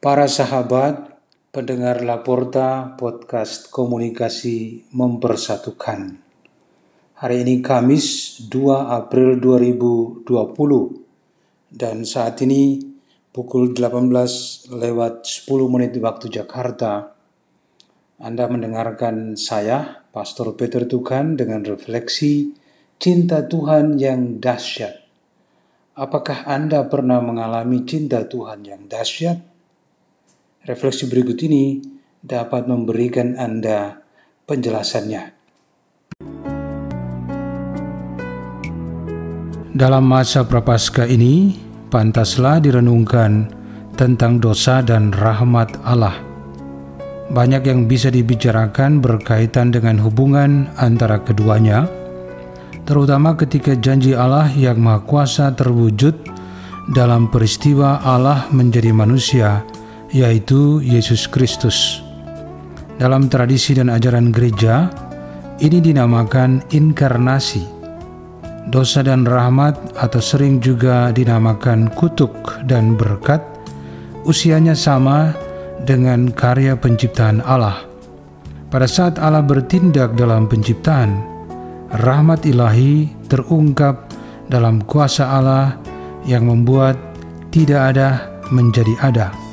Para sahabat, pendengar Laporta Podcast Komunikasi Mempersatukan. Hari ini Kamis 2 April 2020 dan saat ini pukul 18 lewat 10 menit waktu Jakarta. Anda mendengarkan saya, Pastor Peter Tukan dengan refleksi cinta Tuhan yang dahsyat. Apakah Anda pernah mengalami cinta Tuhan yang dahsyat? Refleksi berikut ini dapat memberikan Anda penjelasannya. Dalam masa prapaskah ini, pantaslah direnungkan tentang dosa dan rahmat Allah. Banyak yang bisa dibicarakan berkaitan dengan hubungan antara keduanya, terutama ketika janji Allah yang Maha Kuasa terwujud dalam peristiwa Allah menjadi manusia yaitu Yesus Kristus. Dalam tradisi dan ajaran gereja, ini dinamakan inkarnasi. Dosa dan rahmat atau sering juga dinamakan kutuk dan berkat, usianya sama dengan karya penciptaan Allah. Pada saat Allah bertindak dalam penciptaan, rahmat ilahi terungkap dalam kuasa Allah yang membuat tidak ada menjadi ada.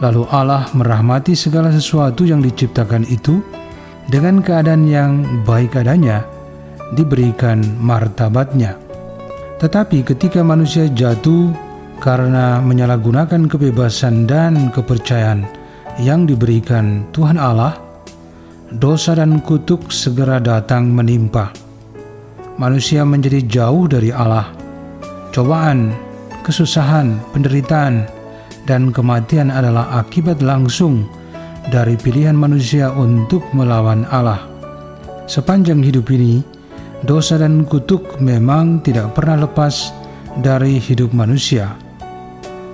Lalu Allah merahmati segala sesuatu yang diciptakan itu dengan keadaan yang baik adanya, diberikan martabatnya. Tetapi ketika manusia jatuh karena menyalahgunakan kebebasan dan kepercayaan yang diberikan Tuhan Allah, dosa dan kutuk segera datang menimpa. Manusia menjadi jauh dari Allah. Cobaan, kesusahan, penderitaan, dan kematian adalah akibat langsung dari pilihan manusia untuk melawan Allah. Sepanjang hidup ini, dosa dan kutuk memang tidak pernah lepas dari hidup manusia.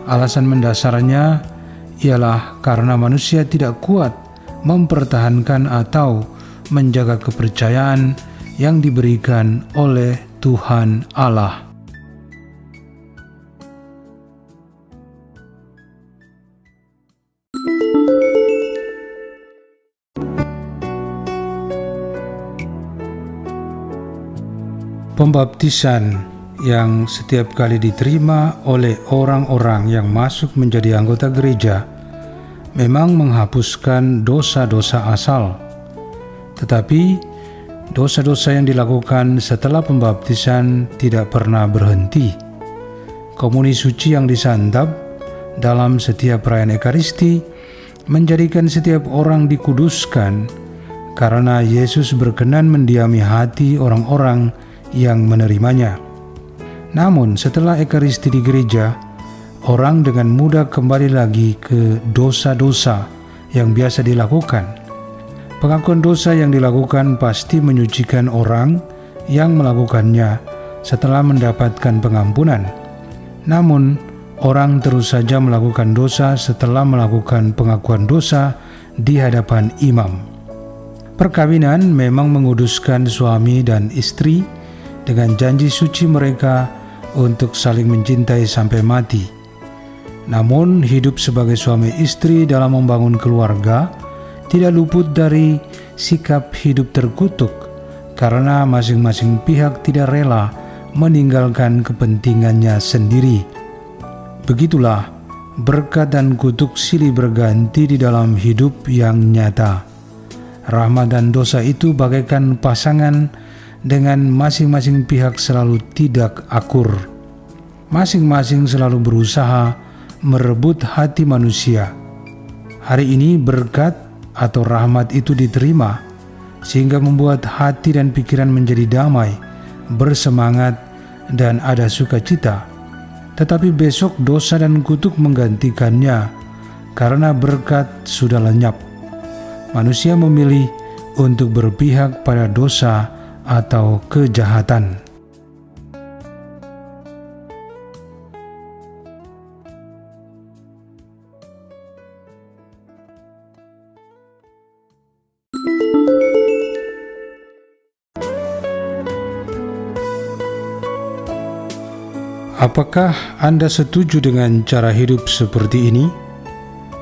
Alasan mendasarnya ialah karena manusia tidak kuat mempertahankan atau menjaga kepercayaan yang diberikan oleh Tuhan Allah. Pembaptisan yang setiap kali diterima oleh orang-orang yang masuk menjadi anggota gereja memang menghapuskan dosa-dosa asal. Tetapi dosa-dosa yang dilakukan setelah pembaptisan tidak pernah berhenti. Komuni suci yang disantap dalam setiap perayaan Ekaristi menjadikan setiap orang dikuduskan karena Yesus berkenan mendiami hati orang-orang yang menerimanya. Namun setelah Ekaristi di gereja, orang dengan mudah kembali lagi ke dosa-dosa yang biasa dilakukan. Pengakuan dosa yang dilakukan pasti menyucikan orang yang melakukannya setelah mendapatkan pengampunan. Namun, orang terus saja melakukan dosa setelah melakukan pengakuan dosa di hadapan imam. Perkawinan memang menguduskan suami dan istri dengan janji suci mereka untuk saling mencintai sampai mati. Namun, hidup sebagai suami istri dalam membangun keluarga tidak luput dari sikap hidup terkutuk karena masing-masing pihak tidak rela meninggalkan kepentingannya sendiri. Begitulah berkat dan kutuk silih berganti di dalam hidup yang nyata. Rahmat dan dosa itu bagaikan pasangan dengan masing-masing pihak selalu tidak akur. Masing-masing selalu berusaha merebut hati manusia. Hari ini berkat atau rahmat itu diterima sehingga membuat hati dan pikiran menjadi damai, bersemangat, dan ada sukacita. Tetapi besok dosa dan kutuk menggantikannya karena berkat sudah lenyap. Manusia memilih untuk berpihak pada dosa atau kejahatan. Apakah Anda setuju dengan cara hidup seperti ini?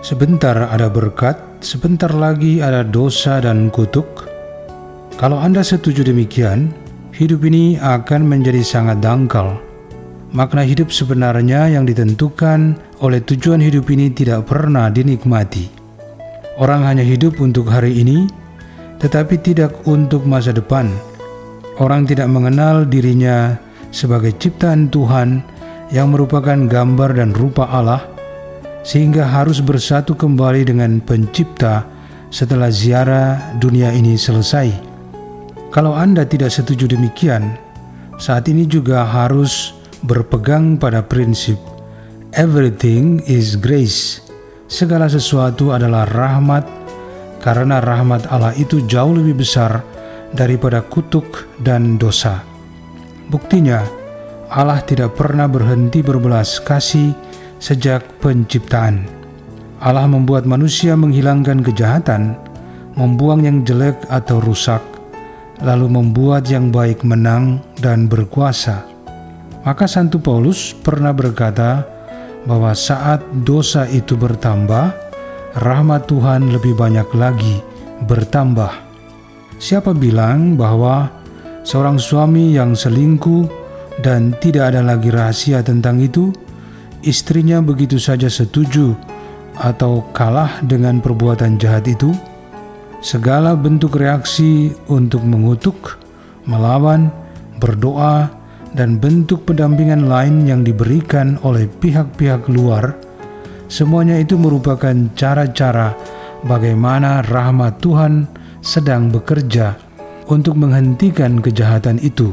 Sebentar ada berkat, sebentar lagi ada dosa dan kutuk. Kalau Anda setuju demikian, hidup ini akan menjadi sangat dangkal. Makna hidup sebenarnya yang ditentukan oleh tujuan hidup ini tidak pernah dinikmati. Orang hanya hidup untuk hari ini, tetapi tidak untuk masa depan. Orang tidak mengenal dirinya sebagai ciptaan Tuhan yang merupakan gambar dan rupa Allah sehingga harus bersatu kembali dengan Pencipta setelah ziarah dunia ini selesai. Kalau Anda tidak setuju demikian, saat ini juga harus berpegang pada prinsip everything is grace. Segala sesuatu adalah rahmat karena rahmat Allah itu jauh lebih besar daripada kutuk dan dosa. Buktinya, Allah tidak pernah berhenti berbelas kasih sejak penciptaan. Allah membuat manusia menghilangkan kejahatan, membuang yang jelek atau rusak, lalu membuat yang baik menang dan berkuasa. Maka Santo Paulus pernah berkata bahwa saat dosa itu bertambah, rahmat Tuhan lebih banyak lagi bertambah. Siapa bilang bahwa seorang suami yang selingkuh dan tidak ada lagi rahasia tentang itu, istrinya begitu saja setuju atau kalah dengan perbuatan jahat itu, segala bentuk reaksi untuk mengutuk, melawan, berdoa, dan bentuk pendampingan lain yang diberikan oleh pihak-pihak luar, semuanya itu merupakan cara-cara bagaimana rahmat Tuhan sedang bekerja untuk menghentikan kejahatan itu.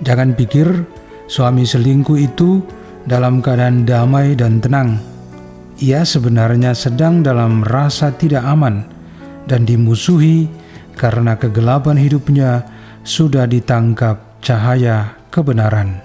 Jangan pikir suami selingkuh itu dalam keadaan damai dan tenang. Ia sebenarnya sedang dalam rasa tidak aman dan dimusuhi karena kegelapan hidupnya sudah ditangkap cahaya kebenaran.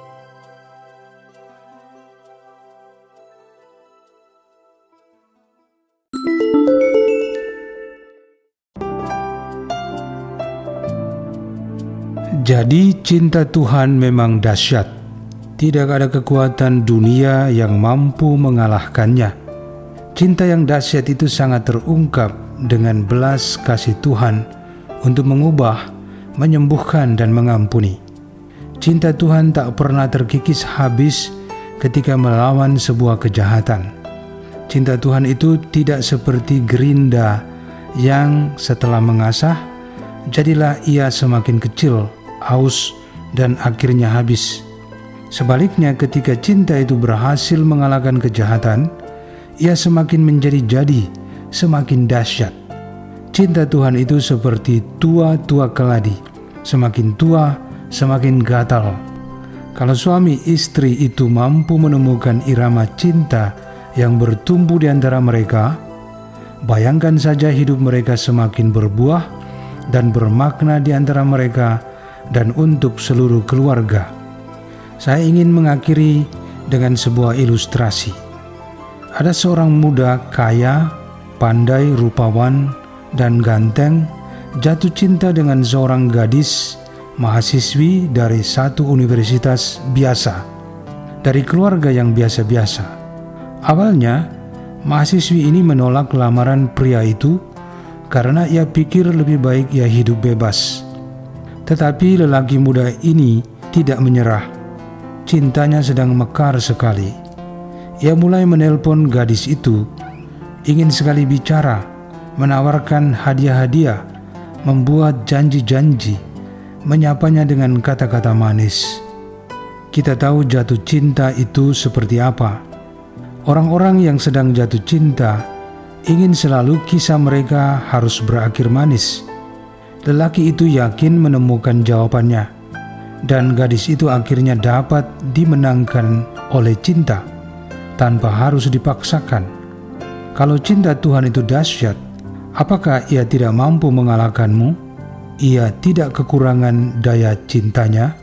Jadi, cinta Tuhan memang dahsyat tidak ada kekuatan dunia yang mampu mengalahkannya. Cinta yang dahsyat itu sangat terungkap dengan belas kasih Tuhan untuk mengubah, menyembuhkan, dan mengampuni. Cinta Tuhan tak pernah terkikis habis ketika melawan sebuah kejahatan. Cinta Tuhan itu tidak seperti gerinda yang setelah mengasah, jadilah ia semakin kecil, aus, dan akhirnya habis. Sebaliknya, ketika cinta itu berhasil mengalahkan kejahatan, ia semakin menjadi jadi, semakin dahsyat. Cinta Tuhan itu seperti tua-tua keladi, semakin tua, semakin gatal. Kalau suami istri itu mampu menemukan irama cinta yang bertumbuh di antara mereka, bayangkan saja hidup mereka semakin berbuah dan bermakna di antara mereka dan untuk seluruh keluarga saya ingin mengakhiri dengan sebuah ilustrasi. Ada seorang muda kaya, pandai, rupawan, dan ganteng jatuh cinta dengan seorang gadis mahasiswi dari satu universitas biasa, dari keluarga yang biasa-biasa. Awalnya, mahasiswi ini menolak lamaran pria itu karena ia pikir lebih baik ia hidup bebas. Tetapi lelaki muda ini tidak menyerah Cintanya sedang mekar sekali. Ia mulai menelpon gadis itu, ingin sekali bicara, menawarkan hadiah-hadiah, membuat janji-janji, menyapanya dengan kata-kata manis. Kita tahu jatuh cinta itu seperti apa. Orang-orang yang sedang jatuh cinta ingin selalu kisah mereka harus berakhir manis. Lelaki itu yakin menemukan jawabannya dan gadis itu akhirnya dapat dimenangkan oleh cinta tanpa harus dipaksakan. Kalau cinta Tuhan itu dahsyat, apakah ia tidak mampu mengalahkanmu? Ia tidak kekurangan daya cintanya.